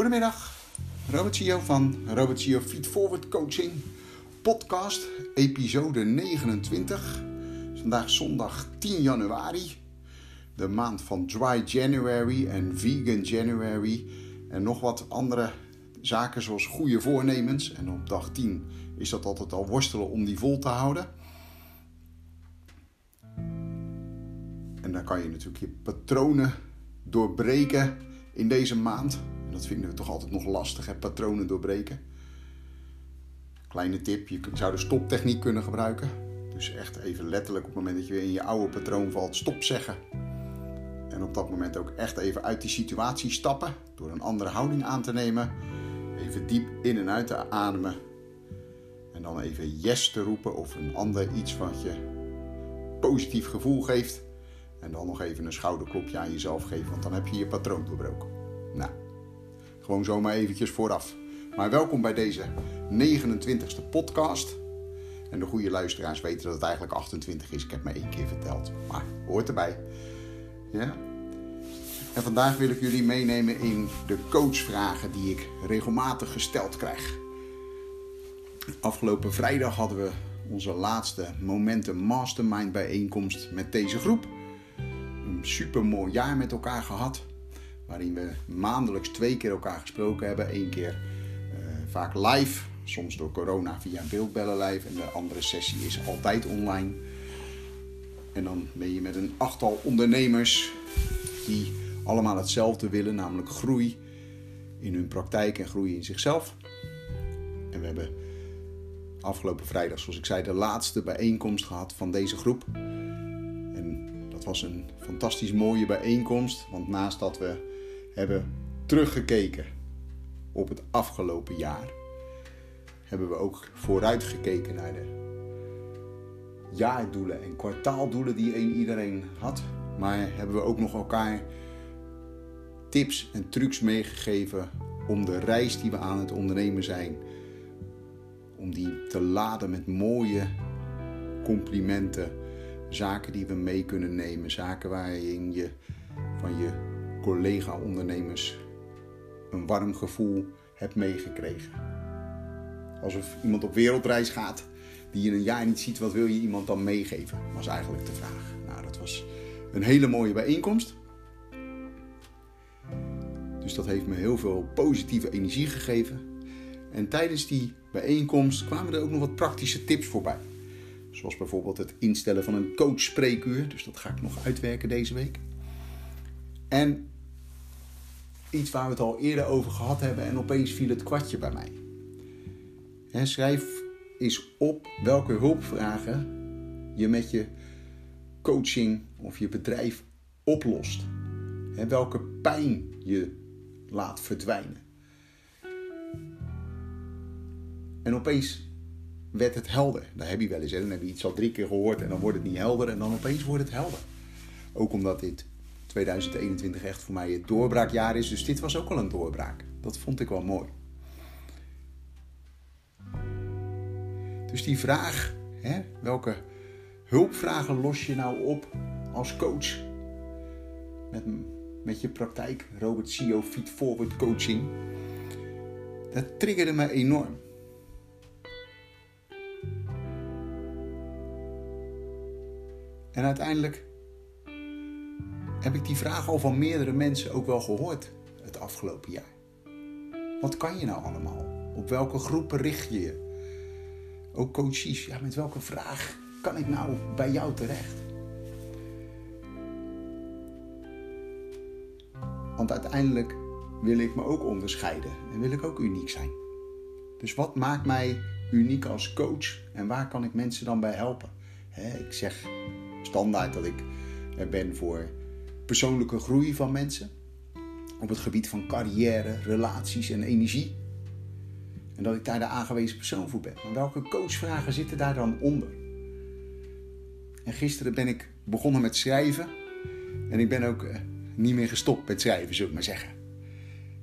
Goedemiddag, Robert Cio van Robert Cio Feed Forward Coaching podcast, episode 29. Vandaag zondag 10 januari, de maand van Dry January en Vegan January en nog wat andere zaken zoals goede voornemens. En op dag 10 is dat altijd al worstelen om die vol te houden. En dan kan je natuurlijk je patronen doorbreken in deze maand. Dat vinden we toch altijd nog lastig, hè? patronen doorbreken. Kleine tip, je zou de stoptechniek kunnen gebruiken. Dus echt even letterlijk op het moment dat je weer in je oude patroon valt, stop zeggen. En op dat moment ook echt even uit die situatie stappen door een andere houding aan te nemen. Even diep in en uit te ademen. En dan even yes te roepen of een ander iets wat je positief gevoel geeft. En dan nog even een schouderklopje aan jezelf geven, want dan heb je je patroon doorbroken. Nou, gewoon zomaar eventjes vooraf. Maar welkom bij deze 29e podcast. En de goede luisteraars weten dat het eigenlijk 28 is. Ik heb maar één keer verteld. Maar hoort erbij. Ja? En vandaag wil ik jullie meenemen in de coachvragen die ik regelmatig gesteld krijg. Afgelopen vrijdag hadden we onze laatste Momentum Mastermind bijeenkomst met deze groep. Een super mooi jaar met elkaar gehad. Waarin we maandelijks twee keer elkaar gesproken hebben. Eén keer uh, vaak live, soms door corona via beeldbellen live. En de andere sessie is altijd online. En dan ben je met een achttal ondernemers die allemaal hetzelfde willen, namelijk groei in hun praktijk en groei in zichzelf. En we hebben afgelopen vrijdag, zoals ik zei, de laatste bijeenkomst gehad van deze groep. En dat was een fantastisch mooie bijeenkomst, want naast dat we hebben teruggekeken op het afgelopen jaar, hebben we ook vooruitgekeken naar de jaardoelen en kwartaaldoelen die iedereen had. Maar hebben we ook nog elkaar tips en trucs meegegeven om de reis die we aan het ondernemen zijn, om die te laden met mooie complimenten, zaken die we mee kunnen nemen, zaken waarin je van je collega-ondernemers een warm gevoel hebt meegekregen. Alsof iemand op wereldreis gaat die je een jaar niet ziet, wat wil je iemand dan meegeven? Was eigenlijk de vraag. Nou, dat was een hele mooie bijeenkomst. Dus dat heeft me heel veel positieve energie gegeven. En tijdens die bijeenkomst kwamen er ook nog wat praktische tips voorbij. Zoals bijvoorbeeld het instellen van een coachspreekuur. Dus dat ga ik nog uitwerken deze week. En iets waar we het al eerder over gehad hebben en opeens viel het kwartje bij mij. schrijf eens op welke hulpvragen je met je coaching of je bedrijf oplost. En welke pijn je laat verdwijnen. En opeens werd het helder. Daar heb je wel eens. Hè? Dan heb je iets al drie keer gehoord en dan wordt het niet helder. En dan opeens wordt het helder. Ook omdat dit 2021 echt voor mij het doorbraakjaar is. Dus dit was ook al een doorbraak. Dat vond ik wel mooi. Dus die vraag, hè, welke hulpvragen los je nou op als coach? Met, met je praktijk, Robert CEO Feed Forward Coaching. Dat triggerde me enorm. En uiteindelijk heb ik die vraag al van meerdere mensen ook wel gehoord het afgelopen jaar. Wat kan je nou allemaal? Op welke groepen richt je je? Ook coaches, ja, met welke vraag kan ik nou bij jou terecht? Want uiteindelijk wil ik me ook onderscheiden en wil ik ook uniek zijn. Dus wat maakt mij uniek als coach en waar kan ik mensen dan bij helpen? ik zeg standaard dat ik er ben voor persoonlijke groei van mensen. Op het gebied van carrière, relaties en energie. En dat ik daar de aangewezen persoon voor ben. Maar welke coachvragen zitten daar dan onder? En gisteren ben ik begonnen met schrijven. En ik ben ook eh, niet meer gestopt met schrijven, zou ik maar zeggen.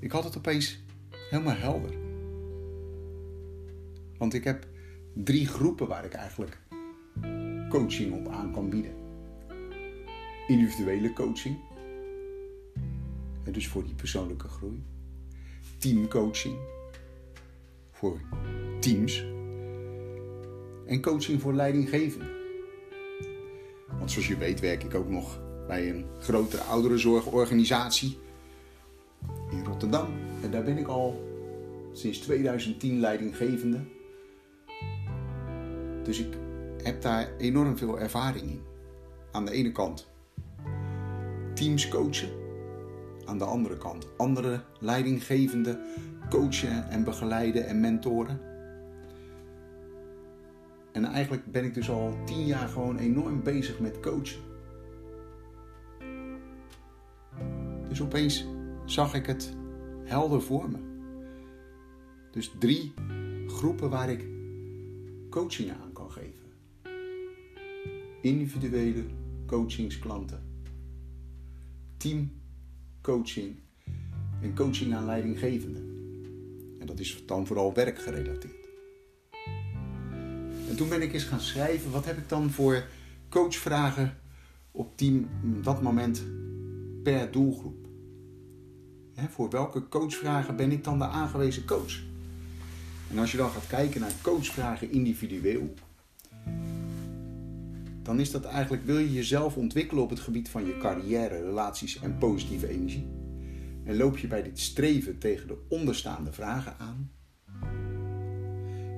Ik had het opeens helemaal helder. Want ik heb drie groepen waar ik eigenlijk coaching op aan kan bieden. Individuele coaching. En dus voor die persoonlijke groei. teamcoaching voor teams en coaching voor leidinggevenden. Want zoals je weet werk ik ook nog bij een grotere ouderenzorgorganisatie in Rotterdam. En daar ben ik al sinds 2010 leidinggevende. Dus ik heb daar enorm veel ervaring in. Aan de ene kant teams coachen. Aan de andere kant andere leidinggevende coachen en begeleiden en mentoren. En eigenlijk ben ik dus al tien jaar gewoon enorm bezig met coachen. Dus opeens zag ik het helder voor me. Dus drie groepen waar ik coaching aan kan geven. Individuele coachingsklanten. Teamcoaching en coaching aan leidinggevenden. En dat is dan vooral werkgerelateerd. En toen ben ik eens gaan schrijven, wat heb ik dan voor coachvragen op team dat moment per doelgroep? voor welke coachvragen ben ik dan de aangewezen coach? En als je dan gaat kijken naar coachvragen individueel, dan is dat eigenlijk, wil je jezelf ontwikkelen op het gebied van je carrière, relaties en positieve energie? En loop je bij dit streven tegen de onderstaande vragen aan?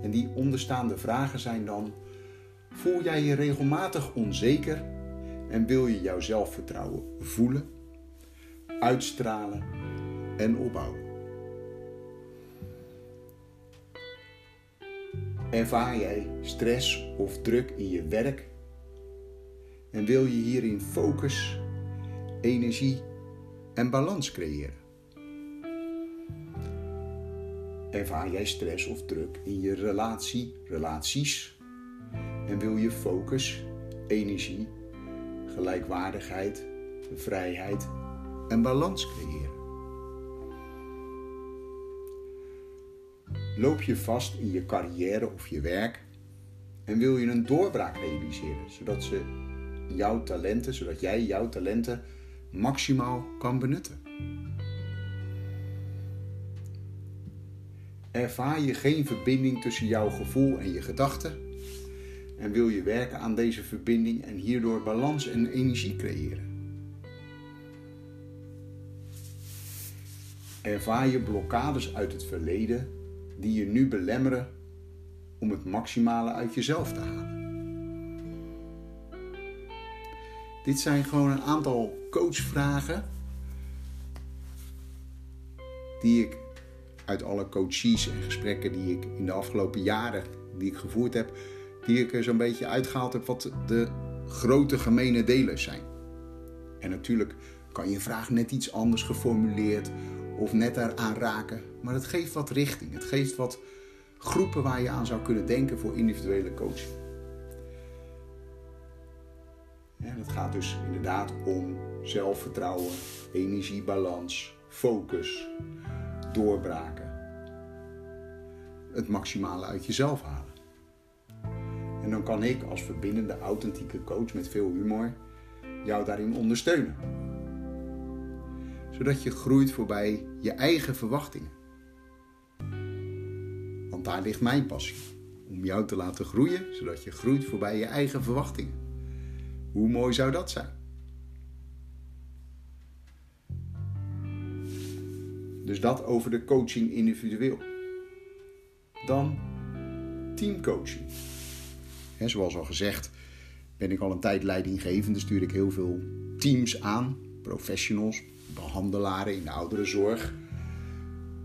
En die onderstaande vragen zijn dan: voel jij je regelmatig onzeker en wil je jouw zelfvertrouwen voelen, uitstralen en opbouwen? Ervaar jij stress of druk in je werk en wil je hierin focus, energie en balans creëren? Ervaar jij stress of druk in je relatie, relaties en wil je focus, energie, gelijkwaardigheid, vrijheid en balans creëren? Loop je vast in je carrière of je werk en wil je een doorbraak realiseren, zodat ze jouw talenten, zodat jij jouw talenten maximaal kan benutten. Ervaar je geen verbinding tussen jouw gevoel en je gedachten en wil je werken aan deze verbinding en hierdoor balans en energie creëren. Ervaar je blokkades uit het verleden die je nu belemmeren om het maximale uit jezelf te halen. Dit zijn gewoon een aantal coachvragen die ik uit alle coaches en gesprekken die ik in de afgelopen jaren die ik gevoerd heb, die ik er zo'n beetje uitgehaald heb wat de grote gemene delen zijn. En natuurlijk kan je vraag net iets anders geformuleerd of net eraan raken, maar het geeft wat richting. Het geeft wat groepen waar je aan zou kunnen denken voor individuele coaching. Het gaat dus inderdaad om zelfvertrouwen, energiebalans, focus, doorbraken. Het maximale uit jezelf halen. En dan kan ik als verbindende, authentieke coach met veel humor jou daarin ondersteunen. Zodat je groeit voorbij je eigen verwachtingen. Want daar ligt mijn passie. Om jou te laten groeien, zodat je groeit voorbij je eigen verwachtingen. Hoe mooi zou dat zijn? Dus dat over de coaching individueel. Dan teamcoaching. En zoals al gezegd ben ik al een tijd leidinggevende, stuur ik heel veel teams aan, professionals, behandelaren in de ouderenzorg.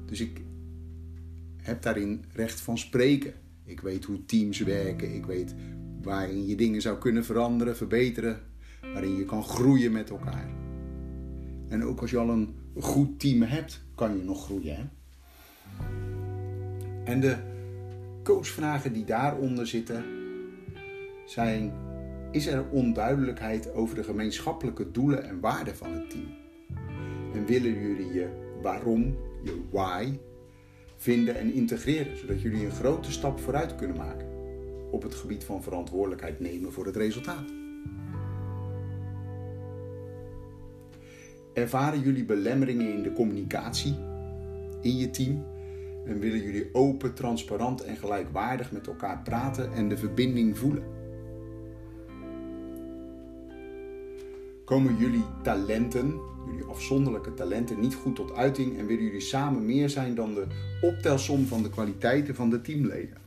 Dus ik heb daarin recht van spreken. Ik weet hoe teams werken, ik weet waarin je dingen zou kunnen veranderen, verbeteren, waarin je kan groeien met elkaar. En ook als je al een goed team hebt, kan je nog groeien. Hè? En de coachvragen die daaronder zitten zijn: is er onduidelijkheid over de gemeenschappelijke doelen en waarden van het team? En willen jullie je waarom, je why, vinden en integreren, zodat jullie een grote stap vooruit kunnen maken op het gebied van verantwoordelijkheid nemen voor het resultaat? Ervaren jullie belemmeringen in de communicatie, in je team en willen jullie open, transparant en gelijkwaardig met elkaar praten en de verbinding voelen. Komen jullie talenten, jullie afzonderlijke talenten, niet goed tot uiting en willen jullie samen meer zijn dan de optelsom van de kwaliteiten van de teamleden?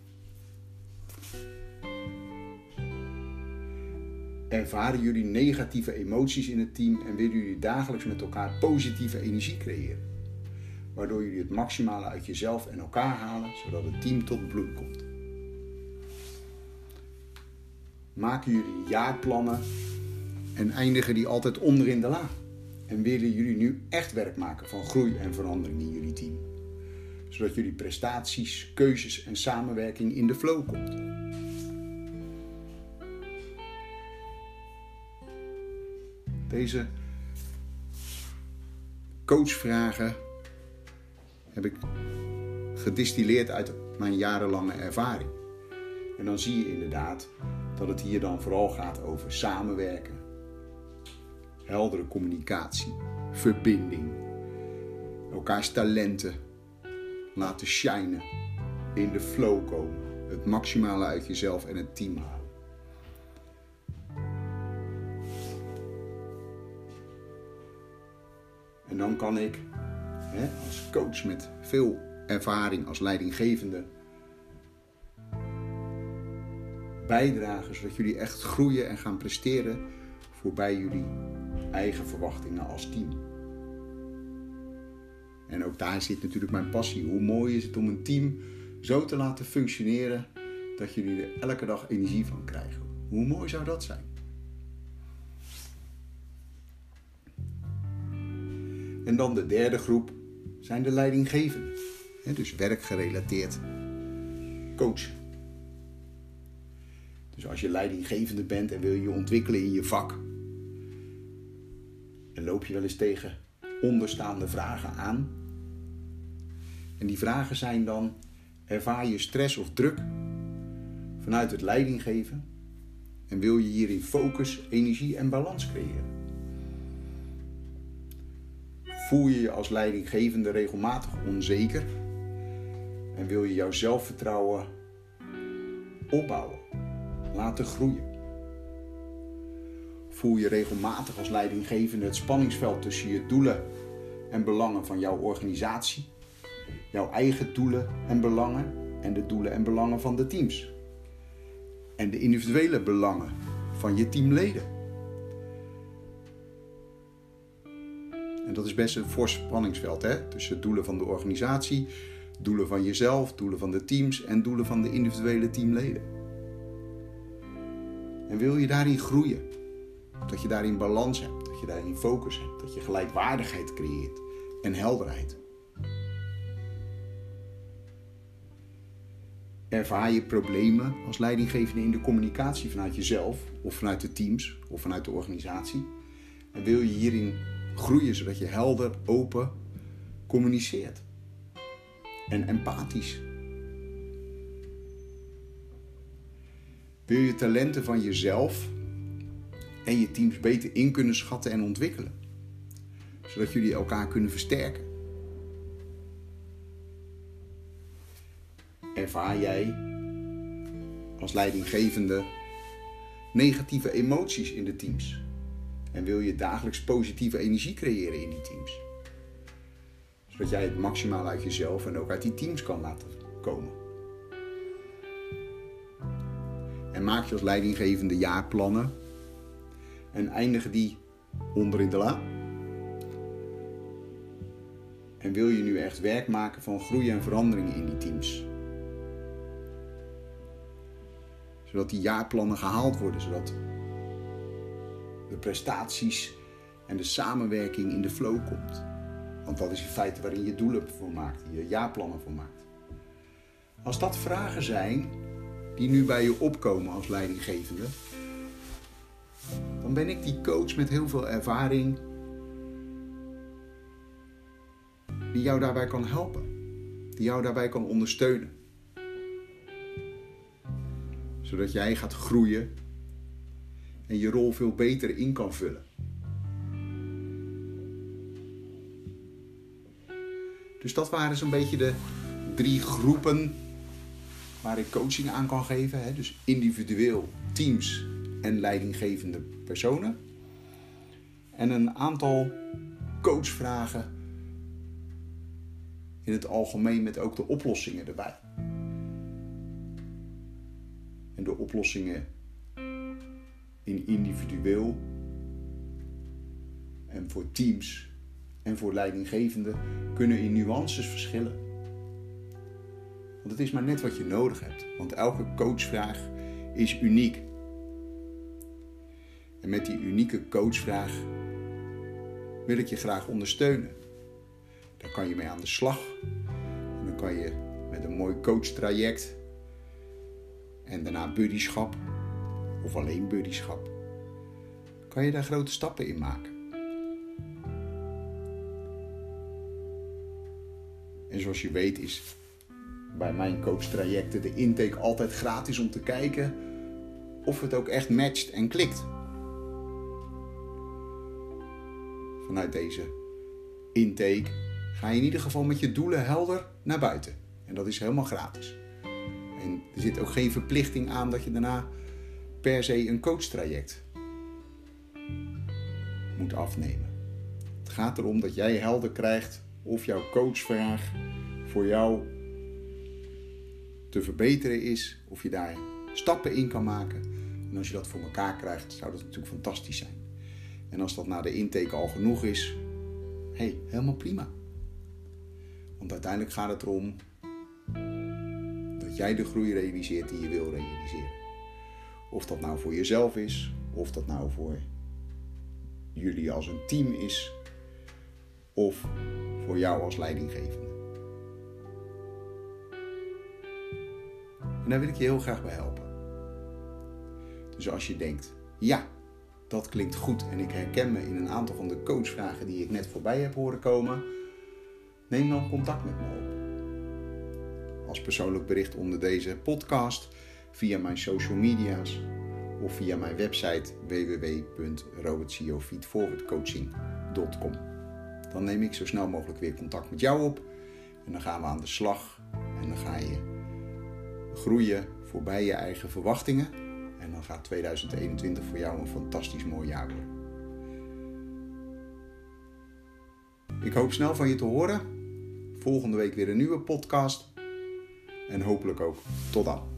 Ervaren jullie negatieve emoties in het team en willen jullie dagelijks met elkaar positieve energie creëren? Waardoor jullie het maximale uit jezelf en elkaar halen, zodat het team tot bloei komt. Maken jullie jaarplannen en eindigen die altijd onderin de la? En willen jullie nu echt werk maken van groei en verandering in jullie team? Zodat jullie prestaties, keuzes en samenwerking in de flow komt. Deze coachvragen heb ik gedistilleerd uit mijn jarenlange ervaring. En dan zie je inderdaad dat het hier dan vooral gaat over samenwerken, heldere communicatie, verbinding, elkaars talenten laten shinen, in de flow komen, het maximale uit jezelf en het team halen. En dan kan ik hè, als coach met veel ervaring als leidinggevende bijdragen zodat jullie echt groeien en gaan presteren voorbij jullie eigen verwachtingen als team. En ook daar zit natuurlijk mijn passie. Hoe mooi is het om een team zo te laten functioneren dat jullie er elke dag energie van krijgen? Hoe mooi zou dat zijn? En dan de derde groep zijn de leidinggevenden. Dus werkgerelateerd coach. Dus als je leidinggevende bent en wil je je ontwikkelen in je vak, dan loop je wel eens tegen onderstaande vragen aan. En die vragen zijn dan: ervaar je stress of druk vanuit het leidinggeven en wil je hierin focus, energie en balans creëren? Voel je je als leidinggevende regelmatig onzeker en wil je jouw zelfvertrouwen opbouwen, laten groeien? Voel je regelmatig als leidinggevende het spanningsveld tussen je doelen en belangen van jouw organisatie, jouw eigen doelen en belangen en de doelen en belangen van de teams en de individuele belangen van je teamleden? En dat is best een fors spanningsveld hè? tussen doelen van de organisatie, doelen van jezelf, doelen van de teams en doelen van de individuele teamleden. En wil je daarin groeien? Dat je daarin balans hebt, dat je daarin focus hebt, dat je gelijkwaardigheid creëert en helderheid. Ervaar je problemen als leidinggevende in de communicatie vanuit jezelf of vanuit de teams of vanuit de organisatie? En wil je hierin groeien zodat je helder, open communiceert. En empathisch. Wil je talenten van jezelf en je teams beter in kunnen schatten en ontwikkelen? Zodat jullie elkaar kunnen versterken. Ervaar jij als leidinggevende negatieve emoties in de teams? En wil je dagelijks positieve energie creëren in die teams. Zodat jij het maximaal uit jezelf en ook uit die teams kan laten komen. En maak je als leidinggevende jaarplannen. En eindigen die onder in de la. En wil je nu echt werk maken van groei en verandering in die teams. Zodat die jaarplannen gehaald worden. Zodat de prestaties en de samenwerking in de flow komt. Want dat is in feite waarin je doelen voor maakt, je jaarplannen voor maakt. Als dat vragen zijn die nu bij je opkomen als leidinggevende, dan ben ik die coach met heel veel ervaring die jou daarbij kan helpen, die jou daarbij kan ondersteunen. Zodat jij gaat groeien en je rol veel beter in kan vullen. Dus dat waren zo'n beetje de drie groepen waar ik coaching aan kan geven. Hè? Dus individueel, teams en leidinggevende personen. En een aantal coachvragen in het algemeen met ook de oplossingen erbij. En de oplossingen in individueel en voor teams en voor leidinggevenden kunnen in nuances verschillen. Want het is maar net wat je nodig hebt. Want elke coachvraag is uniek. En met die unieke coachvraag wil ik je graag ondersteunen. Daar kan je mee aan de slag. En dan kan je met een mooi coachtraject en daarna buddyschap of alleen buddyschap, kan je daar grote stappen in maken. En zoals je weet is bij mijn coachtrajecten de intake altijd gratis om te kijken of het ook echt matcht en klikt. Vanuit deze intake ga je in ieder geval met je doelen helder naar buiten. En dat is helemaal gratis. En er zit ook geen verplichting aan dat je daarna per se een coachtraject moet afnemen. Het gaat erom dat jij helder krijgt of jouw coachvraag voor jou te verbeteren is, of je daar stappen in kan maken. En als je dat voor elkaar krijgt, zou dat natuurlijk fantastisch zijn. En als dat na de intake al genoeg is, hey, helemaal prima. Want uiteindelijk gaat het erom dat jij de groei realiseert die je wil realiseren. Of dat nou voor jezelf is, of dat nou voor jullie als een team is, of voor jou als leidinggevende. En daar wil ik je heel graag bij helpen. Dus als je denkt, ja, dat klinkt goed en ik herken me in een aantal van de coachvragen die ik net voorbij heb horen komen, neem dan contact met me op. Als persoonlijk bericht onder deze podcast, via mijn social media's of via mijn website www.robertciofeedforwardcoaching.com. Dan neem ik zo snel mogelijk weer contact met jou op en dan gaan we aan de slag en dan ga je groeien voorbij je eigen verwachtingen en dan gaat 2021 voor jou een fantastisch mooi jaar worden. Ik hoop snel van je te horen. Volgende week weer een nieuwe podcast. En hopelijk ook tot dan.